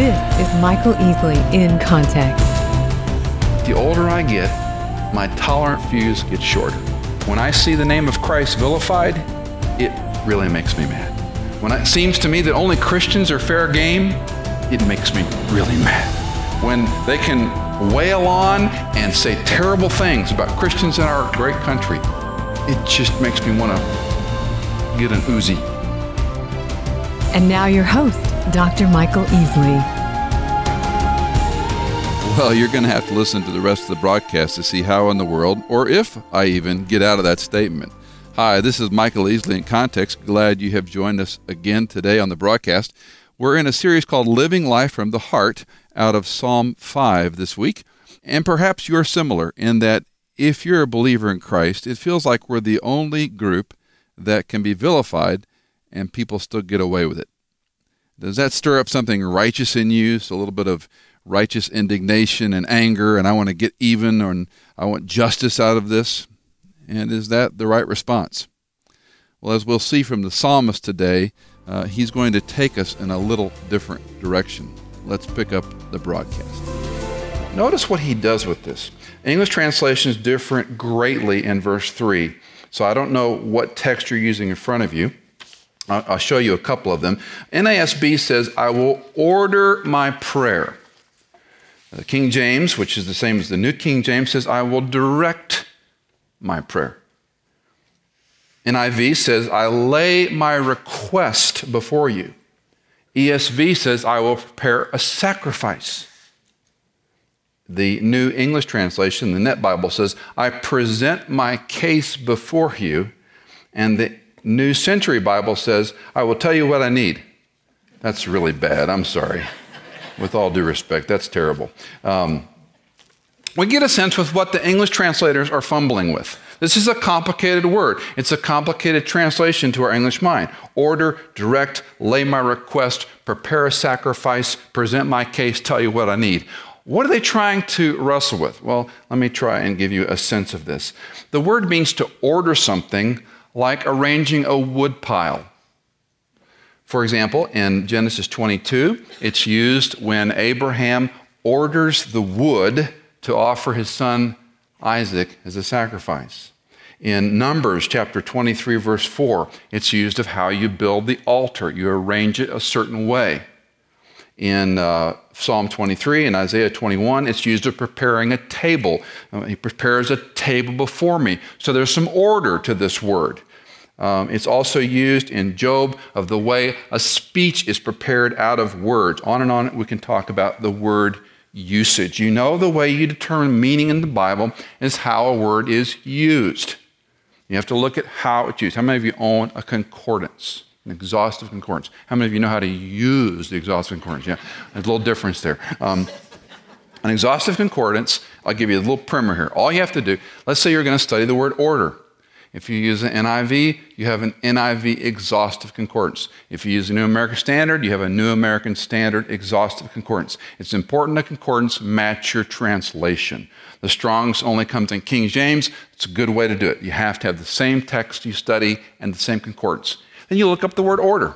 This is Michael Easley in Context. The older I get, my tolerant fuse gets shorter. When I see the name of Christ vilified, it really makes me mad. When it seems to me that only Christians are fair game, it makes me really mad. When they can wail on and say terrible things about Christians in our great country, it just makes me want to get an Uzi. And now your host, Dr. Michael Easley. Well, you're going to have to listen to the rest of the broadcast to see how in the world, or if I even get out of that statement. Hi, this is Michael Easley in Context. Glad you have joined us again today on the broadcast. We're in a series called Living Life from the Heart out of Psalm 5 this week. And perhaps you're similar in that if you're a believer in Christ, it feels like we're the only group that can be vilified and people still get away with it. Does that stir up something righteous in you? So a little bit of righteous indignation and anger, and I want to get even, or I want justice out of this? And is that the right response? Well, as we'll see from the psalmist today, uh, he's going to take us in a little different direction. Let's pick up the broadcast. Notice what he does with this. English translations differ greatly in verse 3. So I don't know what text you're using in front of you. I'll show you a couple of them. NASB says, I will order my prayer. The King James, which is the same as the New King James, says, I will direct my prayer. NIV says, I lay my request before you. ESV says, I will prepare a sacrifice. The New English translation, the Net Bible says, I present my case before you. And the New Century Bible says, I will tell you what I need. That's really bad. I'm sorry with all due respect. That's terrible. Um, we get a sense with what the English translators are fumbling with. This is a complicated word. It's a complicated translation to our English mind. Order, direct, lay my request, prepare a sacrifice, present my case, tell you what I need. What are they trying to wrestle with? Well, let me try and give you a sense of this. The word means to order something like arranging a woodpile. For example, in Genesis 22, it's used when Abraham orders the wood to offer his son Isaac as a sacrifice. In Numbers chapter 23, verse 4, it's used of how you build the altar. You arrange it a certain way. In uh, Psalm 23 and Isaiah 21, it's used of preparing a table. Uh, he prepares a table before me. So there's some order to this word. Um, it's also used in Job of the way a speech is prepared out of words. On and on, we can talk about the word usage. You know, the way you determine meaning in the Bible is how a word is used. You have to look at how it's used. How many of you own a concordance? An exhaustive concordance. How many of you know how to use the exhaustive concordance? Yeah, there's a little difference there. Um, an exhaustive concordance, I'll give you a little primer here. All you have to do, let's say you're going to study the word order. If you use an NIV, you have an NIV exhaustive concordance. If you use a New American Standard, you have a New American Standard exhaustive concordance. It's important that concordance match your translation. The Strong's only comes in King James. It's a good way to do it. You have to have the same text you study and the same concordance. Then you look up the word order.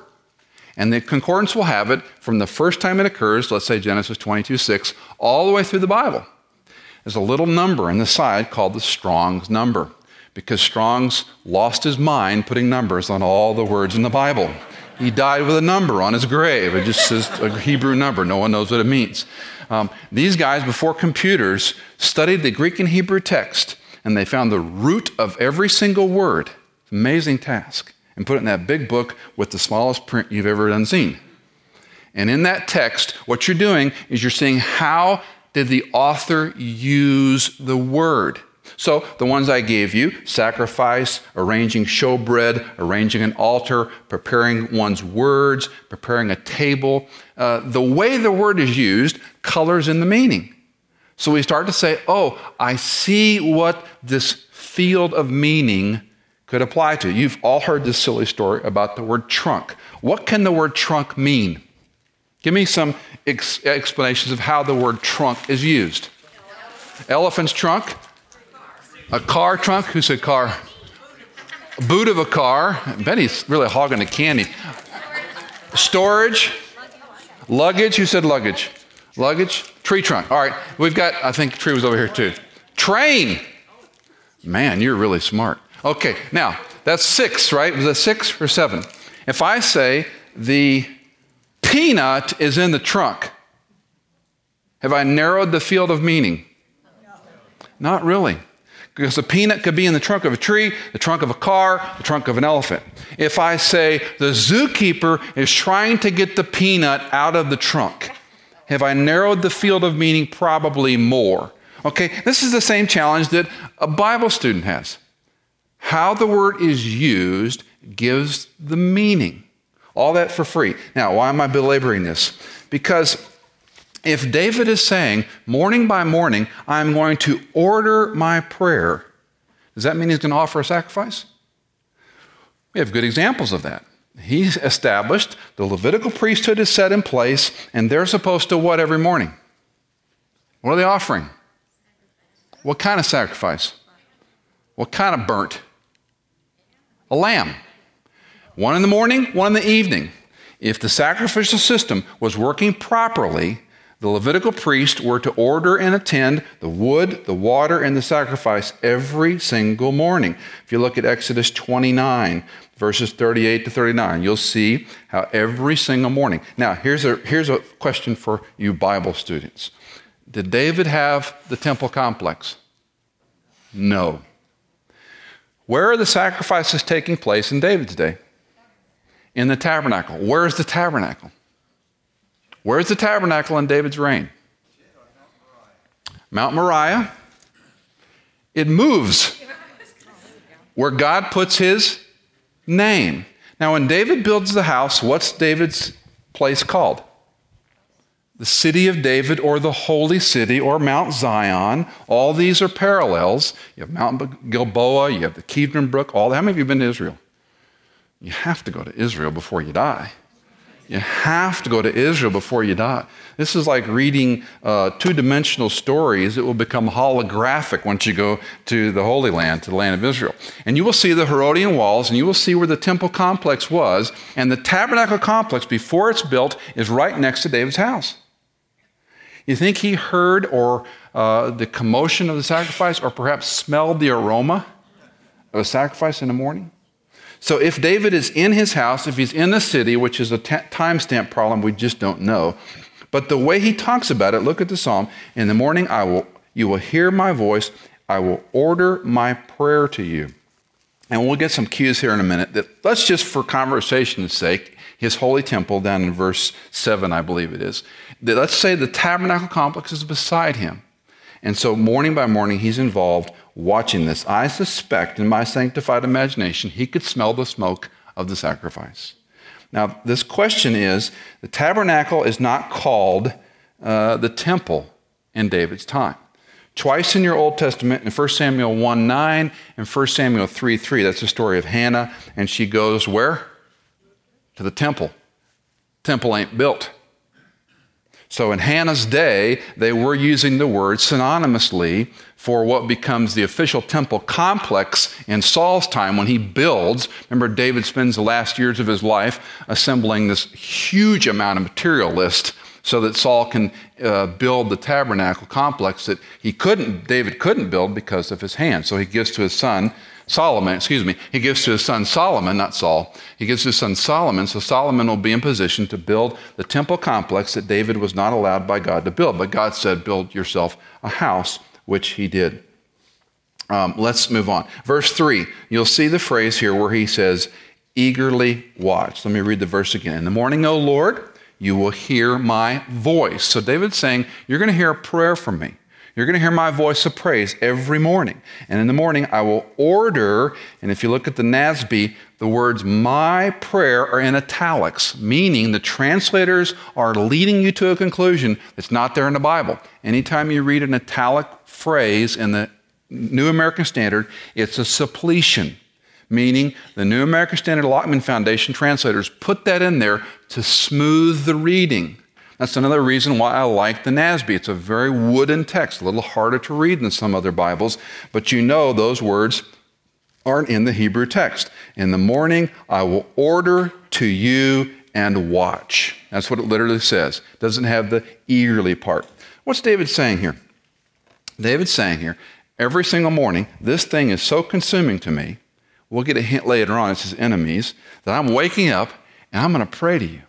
And the concordance will have it from the first time it occurs, let's say Genesis 22 6, all the way through the Bible. There's a little number in the side called the Strong's number because Strong's lost his mind putting numbers on all the words in the Bible. He died with a number on his grave. It just says a Hebrew number. No one knows what it means. Um, these guys, before computers, studied the Greek and Hebrew text, and they found the root of every single word. Amazing task. And put it in that big book with the smallest print you've ever done seen. And in that text, what you're doing is you're seeing how did the author use the word. So, the ones I gave you sacrifice, arranging showbread, arranging an altar, preparing one's words, preparing a table uh, the way the word is used colors in the meaning. So, we start to say, oh, I see what this field of meaning could apply to. You've all heard this silly story about the word trunk. What can the word trunk mean? Give me some ex- explanations of how the word trunk is used. Elephant's trunk, a car trunk? Who said car? Boot of a car. Benny's really hogging the candy. Storage. Luggage, who said luggage? Luggage, tree trunk. All right, we've got, I think tree was over here too. Train. Man, you're really smart. Okay, now that's six, right? Was that six or seven? If I say the peanut is in the trunk, have I narrowed the field of meaning? Not really. Because the peanut could be in the trunk of a tree, the trunk of a car, the trunk of an elephant. If I say the zookeeper is trying to get the peanut out of the trunk, have I narrowed the field of meaning? Probably more. Okay, this is the same challenge that a Bible student has. How the word is used gives the meaning. All that for free. Now, why am I belaboring this? Because if David is saying, morning by morning, I'm going to order my prayer, does that mean he's going to offer a sacrifice? We have good examples of that. He's established, the Levitical priesthood is set in place, and they're supposed to what every morning? What are they offering? What kind of sacrifice? What kind of burnt? A lamb. One in the morning, one in the evening. If the sacrificial system was working properly, the Levitical priest were to order and attend the wood, the water, and the sacrifice every single morning. If you look at Exodus 29, verses 38 to 39, you'll see how every single morning. Now, here's a, here's a question for you Bible students Did David have the temple complex? No. Where are the sacrifices taking place in David's day? In the tabernacle. Where is the tabernacle? Where's the tabernacle in David's reign? Mount Moriah. It moves where God puts his name. Now, when David builds the house, what's David's place called? The city of David or the holy city or Mount Zion. All these are parallels. You have Mount Gilboa, you have the Kidron Brook, all that. How many of you have been to Israel? You have to go to Israel before you die. You have to go to Israel before you die. This is like reading uh, two dimensional stories. It will become holographic once you go to the Holy Land, to the land of Israel. And you will see the Herodian walls, and you will see where the temple complex was. And the tabernacle complex, before it's built, is right next to David's house. You think he heard or uh, the commotion of the sacrifice, or perhaps smelled the aroma of a sacrifice in the morning? So if David is in his house, if he's in the city, which is a t- timestamp problem, we just don't know. But the way he talks about it, look at the psalm. In the morning, I will, you will hear my voice. I will order my prayer to you. And we'll get some cues here in a minute. That let's just, for conversation's sake, his holy temple down in verse seven, I believe it is. Let's say the tabernacle complex is beside him. And so, morning by morning, he's involved watching this. I suspect, in my sanctified imagination, he could smell the smoke of the sacrifice. Now, this question is the tabernacle is not called uh, the temple in David's time. Twice in your Old Testament, in 1 Samuel 1 9 and 1 Samuel 3 3, that's the story of Hannah, and she goes where? To the temple. Temple ain't built. So in Hannah's day, they were using the word synonymously for what becomes the official temple complex in Saul's time when he builds. Remember, David spends the last years of his life assembling this huge amount of material list so that Saul can uh, build the tabernacle complex that he couldn't, David couldn't build because of his hand. So he gives to his son Solomon, excuse me, he gives to his son Solomon, not Saul, he gives to his son Solomon, so Solomon will be in position to build the temple complex that David was not allowed by God to build. But God said, Build yourself a house, which he did. Um, let's move on. Verse 3, you'll see the phrase here where he says, Eagerly watch. Let me read the verse again. In the morning, O Lord, you will hear my voice. So David's saying, You're going to hear a prayer from me. You're going to hear my voice of praise every morning. And in the morning, I will order, and if you look at the NASB, the words my prayer are in italics, meaning the translators are leading you to a conclusion that's not there in the Bible. Anytime you read an italic phrase in the New American Standard, it's a suppletion, meaning the New American Standard Lockman Foundation translators put that in there to smooth the reading. That's another reason why I like the NASB. It's a very wooden text, a little harder to read than some other Bibles, but you know those words aren't in the Hebrew text. In the morning, I will order to you and watch. That's what it literally says. It doesn't have the eagerly part. What's David saying here? David's saying here, every single morning, this thing is so consuming to me. We'll get a hint later on, it's his enemies, that I'm waking up and I'm going to pray to you.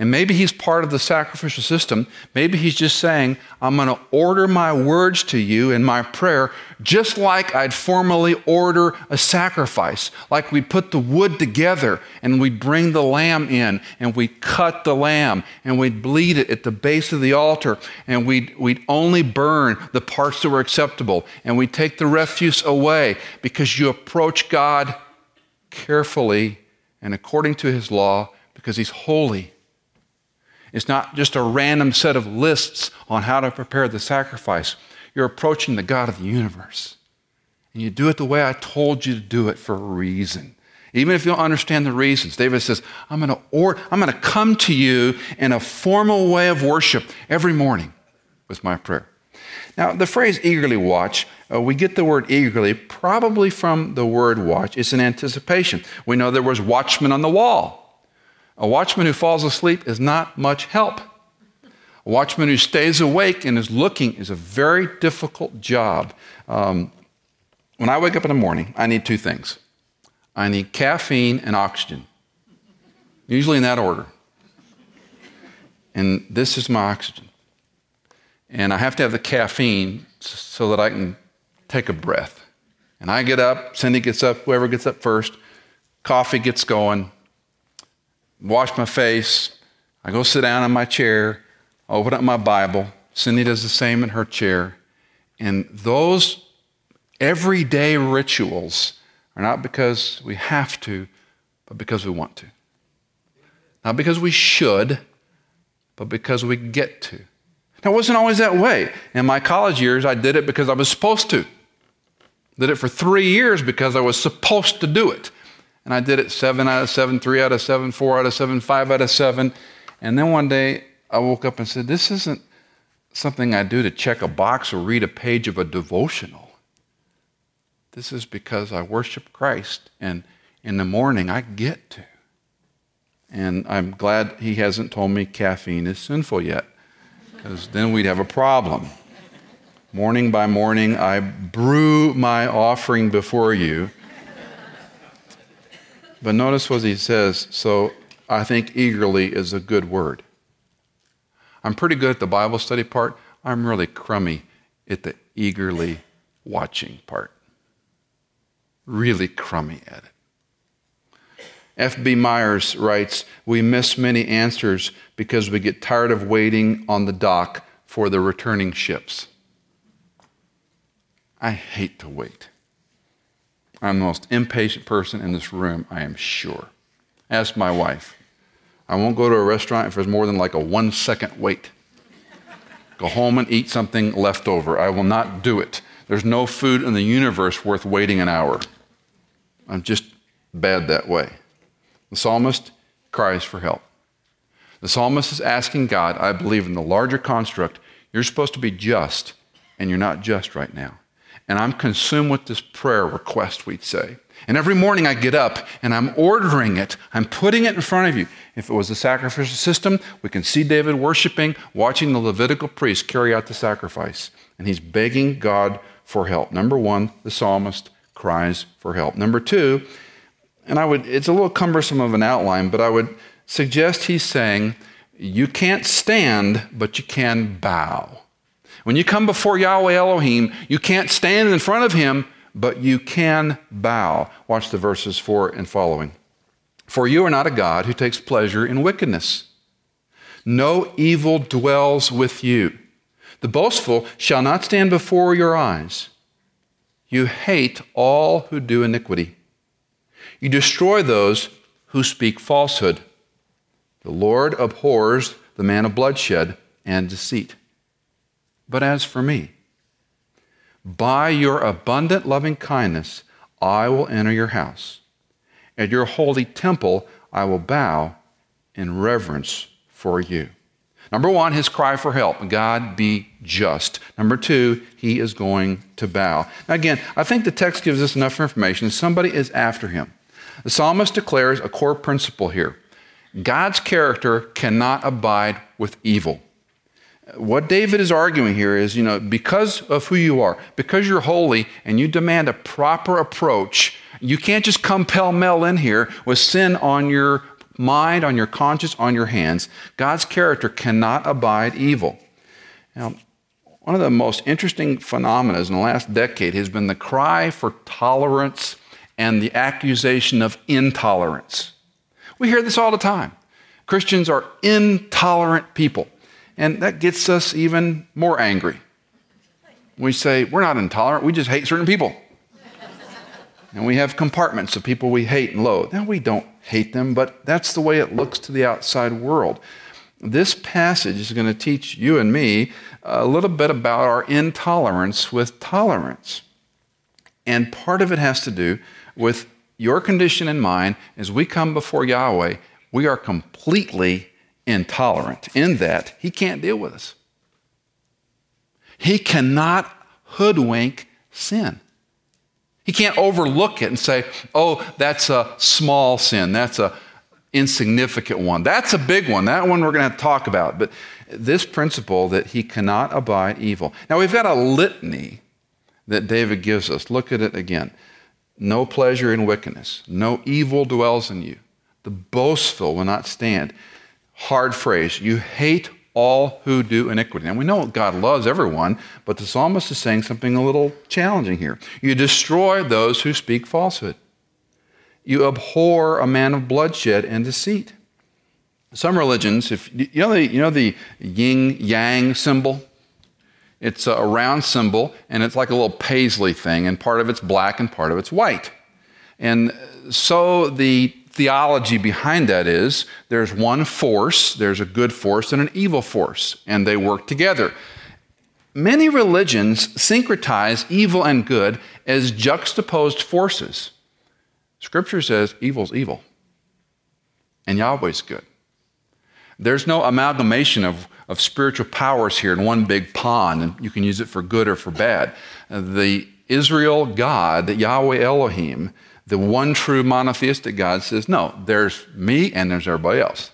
And maybe he's part of the sacrificial system. Maybe he's just saying, I'm going to order my words to you in my prayer, just like I'd formally order a sacrifice. Like we put the wood together and we'd bring the lamb in and we'd cut the lamb and we'd bleed it at the base of the altar and we'd, we'd only burn the parts that were acceptable and we'd take the refuse away because you approach God carefully and according to his law because he's holy it's not just a random set of lists on how to prepare the sacrifice. You're approaching the God of the universe. And you do it the way I told you to do it for a reason. Even if you don't understand the reasons, David says, I'm going to or, I'm going to come to you in a formal way of worship every morning with my prayer. Now, the phrase eagerly watch, uh, we get the word eagerly probably from the word watch. It's an anticipation. We know there was watchmen on the wall. A watchman who falls asleep is not much help. A watchman who stays awake and is looking is a very difficult job. Um, when I wake up in the morning, I need two things I need caffeine and oxygen, usually in that order. And this is my oxygen. And I have to have the caffeine so that I can take a breath. And I get up, Cindy gets up, whoever gets up first, coffee gets going, wash my face. I go sit down in my chair, open up my Bible. Cindy does the same in her chair. And those everyday rituals are not because we have to, but because we want to. Not because we should, but because we get to. Now, it wasn't always that way. In my college years, I did it because I was supposed to. Did it for three years because I was supposed to do it. And I did it seven out of seven, three out of seven, four out of seven, five out of seven. And then one day I woke up and said, This isn't something I do to check a box or read a page of a devotional. This is because I worship Christ. And in the morning, I get to. And I'm glad he hasn't told me caffeine is sinful yet, because then we'd have a problem. Morning by morning, I brew my offering before you but notice what he says. So I think eagerly is a good word. I'm pretty good at the Bible study part. I'm really crummy at the eagerly watching part. Really crummy at it. F.B. Myers writes We miss many answers because we get tired of waiting on the dock for the returning ships. I hate to wait. I'm the most impatient person in this room, I am sure. Ask my wife. I won't go to a restaurant if there's more than like a one second wait. Go home and eat something left over. I will not do it. There's no food in the universe worth waiting an hour. I'm just bad that way. The psalmist cries for help. The psalmist is asking God, I believe in the larger construct, you're supposed to be just, and you're not just right now and I'm consumed with this prayer request, we'd say. And every morning I get up and I'm ordering it. I'm putting it in front of you. If it was a sacrificial system, we can see David worshiping, watching the Levitical priest carry out the sacrifice. And he's begging God for help. Number one, the psalmist cries for help. Number two, and I would, it's a little cumbersome of an outline, but I would suggest he's saying, you can't stand, but you can bow. When you come before Yahweh Elohim, you can't stand in front of him, but you can bow. Watch the verses 4 and following. For you are not a God who takes pleasure in wickedness. No evil dwells with you. The boastful shall not stand before your eyes. You hate all who do iniquity. You destroy those who speak falsehood. The Lord abhors the man of bloodshed and deceit. But as for me, by your abundant loving kindness, I will enter your house. At your holy temple, I will bow in reverence for you. Number one, his cry for help God be just. Number two, he is going to bow. Now, again, I think the text gives us enough information. Somebody is after him. The psalmist declares a core principle here. God's character cannot abide with evil. What David is arguing here is, you know, because of who you are, because you're holy and you demand a proper approach, you can't just come pell mell in here with sin on your mind, on your conscience, on your hands. God's character cannot abide evil. Now, one of the most interesting phenomena in the last decade has been the cry for tolerance and the accusation of intolerance. We hear this all the time. Christians are intolerant people. And that gets us even more angry. We say, we're not intolerant, we just hate certain people. and we have compartments of people we hate and loathe. Now, we don't hate them, but that's the way it looks to the outside world. This passage is going to teach you and me a little bit about our intolerance with tolerance. And part of it has to do with your condition and mine as we come before Yahweh. We are completely intolerant in that He can't deal with us. He cannot hoodwink sin. He can't overlook it and say, oh, that's a small sin. That's a insignificant one. That's a big one. That one we're going to to talk about. But this principle that he cannot abide evil. Now we've got a litany that David gives us. Look at it again. No pleasure in wickedness. No evil dwells in you. The boastful will not stand. Hard phrase. You hate all who do iniquity. And we know God loves everyone, but the psalmist is saying something a little challenging here. You destroy those who speak falsehood. You abhor a man of bloodshed and deceit. Some religions, if you know the, you know the yin yang symbol? It's a round symbol, and it's like a little paisley thing, and part of it's black and part of it's white. And so the theology behind that is there's one force, there's a good force and an evil force, and they work together. Many religions syncretize evil and good as juxtaposed forces. Scripture says evil's evil, and Yahweh's good. There's no amalgamation of, of spiritual powers here in one big pond, and you can use it for good or for bad. Uh, the Israel God, Yahweh Elohim, the one true monotheistic God says, no, there's me and there's everybody else.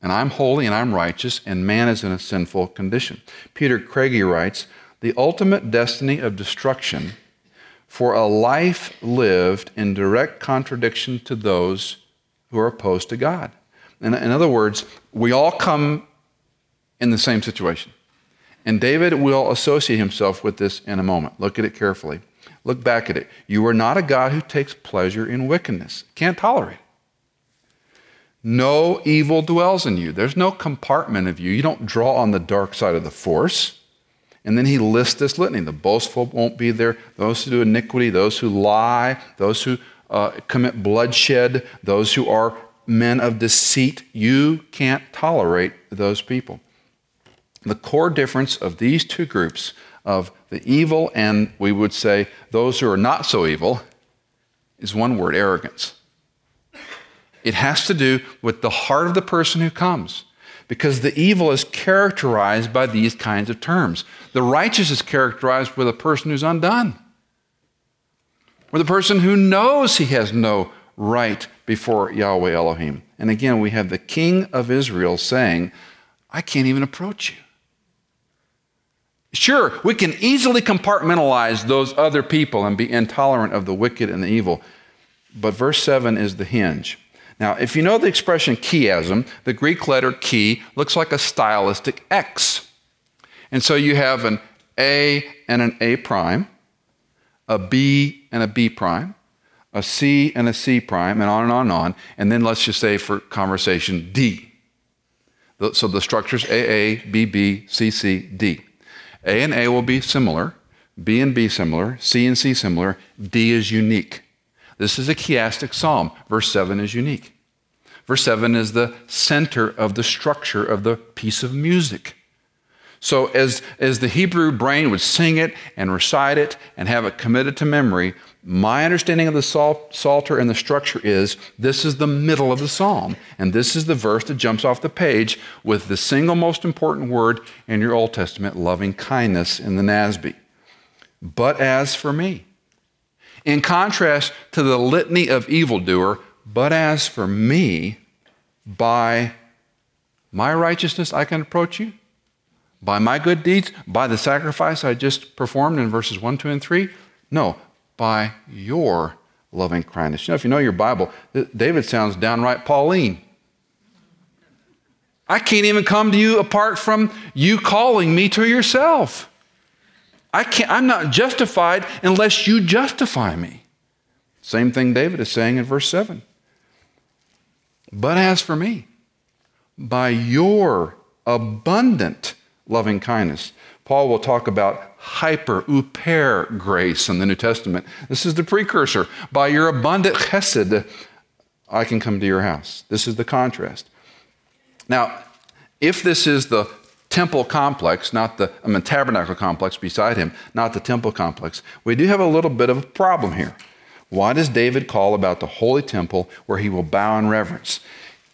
And I'm holy and I'm righteous, and man is in a sinful condition. Peter Craigie writes The ultimate destiny of destruction for a life lived in direct contradiction to those who are opposed to God. In, in other words, we all come in the same situation. And David will associate himself with this in a moment. Look at it carefully. Look back at it. You are not a God who takes pleasure in wickedness. Can't tolerate it. No evil dwells in you. There's no compartment of you. You don't draw on the dark side of the force. And then he lists this litany. The boastful won't be there. Those who do iniquity, those who lie, those who uh, commit bloodshed, those who are men of deceit. You can't tolerate those people. The core difference of these two groups of the evil and we would say those who are not so evil is one word arrogance. It has to do with the heart of the person who comes because the evil is characterized by these kinds of terms. The righteous is characterized with a person who's undone, with a person who knows he has no right before Yahweh Elohim. And again, we have the king of Israel saying, I can't even approach you. Sure, we can easily compartmentalize those other people and be intolerant of the wicked and the evil, but verse 7 is the hinge. Now, if you know the expression chiasm, the Greek letter chi looks like a stylistic X. And so you have an A and an A prime, a B and a B prime, a C and a C prime, and on and on and on. And then let's just say for conversation, D. So the structure's AA, BB, CC, D. A and A will be similar, B and B similar, C and C similar, D is unique. This is a chiastic psalm. Verse 7 is unique. Verse 7 is the center of the structure of the piece of music. So, as, as the Hebrew brain would sing it and recite it and have it committed to memory, my understanding of the Psalter and the structure is this is the middle of the psalm, and this is the verse that jumps off the page with the single most important word in your Old Testament, loving kindness in the NASB. But as for me, in contrast to the litany of evildoer, but as for me, by my righteousness I can approach you? By my good deeds? By the sacrifice I just performed in verses 1, 2, and 3? No, by your loving kindness. You know, if you know your Bible, David sounds downright Pauline. I can't even come to you apart from you calling me to yourself. I can't, I'm not justified unless you justify me. Same thing David is saying in verse 7. But as for me, by your abundant loving kindness. Paul will talk about hyper, uper grace in the New Testament. This is the precursor. By your abundant chesed, I can come to your house. This is the contrast. Now, if this is the temple complex, not the I mean, tabernacle complex beside him, not the temple complex, we do have a little bit of a problem here. Why does David call about the holy temple where he will bow in reverence?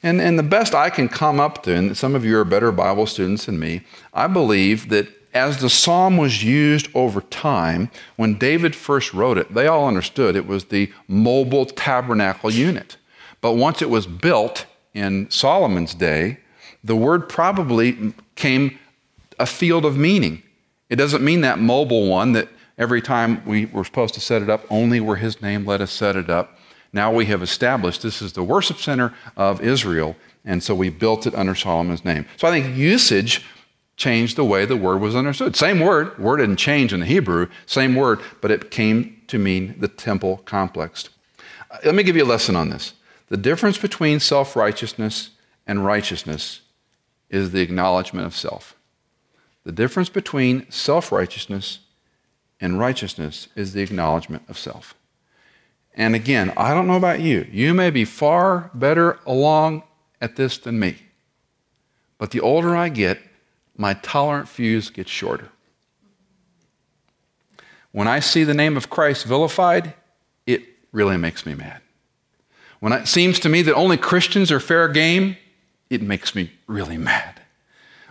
And, and the best I can come up to, and some of you are better Bible students than me, I believe that as the psalm was used over time, when David first wrote it, they all understood it was the mobile tabernacle unit. But once it was built in Solomon's day, the word probably came a field of meaning. It doesn't mean that mobile one that every time we were supposed to set it up, only where his name let us set it up. Now we have established this is the worship center of Israel, and so we built it under Solomon's name. So I think usage changed the way the word was understood. Same word, word didn't change in the Hebrew, same word, but it came to mean the temple complex. Uh, let me give you a lesson on this. The difference between self righteousness and righteousness is the acknowledgement of self. The difference between self righteousness and righteousness is the acknowledgement of self. And again, I don't know about you. You may be far better along at this than me. But the older I get, my tolerant fuse gets shorter. When I see the name of Christ vilified, it really makes me mad. When it seems to me that only Christians are fair game, it makes me really mad.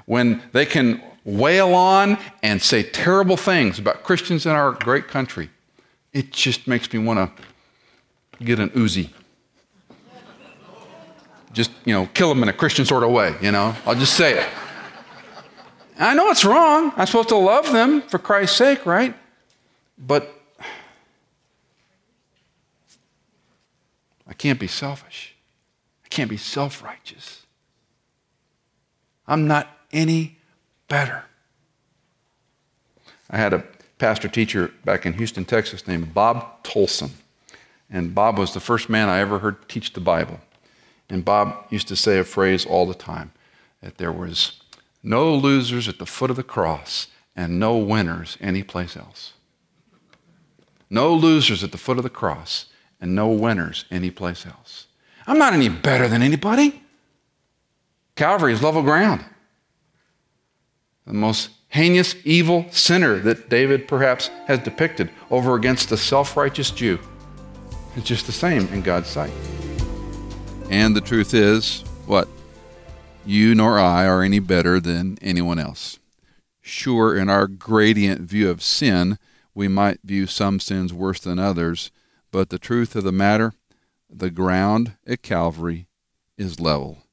When they can wail on and say terrible things about Christians in our great country, it just makes me want to get an Uzi. Just, you know, kill them in a Christian sort of way, you know? I'll just say it. I know it's wrong. I'm supposed to love them for Christ's sake, right? But I can't be selfish. I can't be self righteous. I'm not any better. I had a pastor teacher back in Houston, Texas named Bob Tolson. And Bob was the first man I ever heard teach the Bible. And Bob used to say a phrase all the time that there was no losers at the foot of the cross and no winners anyplace else. No losers at the foot of the cross and no winners anyplace else. I'm not any better than anybody. Calvary is level ground. The most heinous, evil sinner that David perhaps has depicted over against the self righteous Jew. It's just the same in God's sight. And the truth is, what? You nor I are any better than anyone else. Sure, in our gradient view of sin, we might view some sins worse than others, but the truth of the matter, the ground at Calvary is level,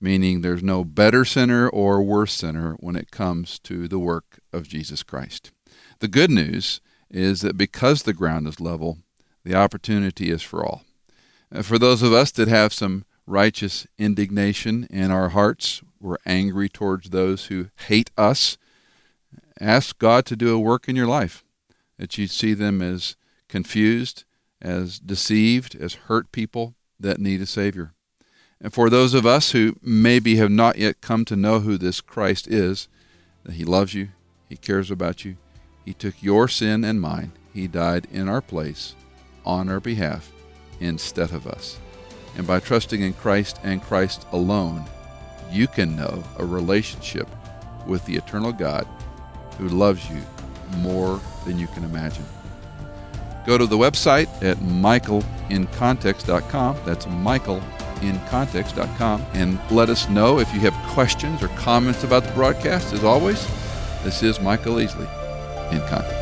meaning there's no better sinner or worse sinner when it comes to the work of Jesus Christ. The good news is that because the ground is level, the opportunity is for all. Uh, for those of us that have some righteous indignation in our hearts, we're angry towards those who hate us, ask God to do a work in your life, that you see them as confused, as deceived, as hurt people that need a Savior. And for those of us who maybe have not yet come to know who this Christ is, that He loves you, He cares about you, He took your sin and mine, He died in our place on our behalf instead of us. And by trusting in Christ and Christ alone, you can know a relationship with the eternal God who loves you more than you can imagine. Go to the website at michaelincontext.com. That's michaelincontext.com. And let us know if you have questions or comments about the broadcast. As always, this is Michael Easley in Context.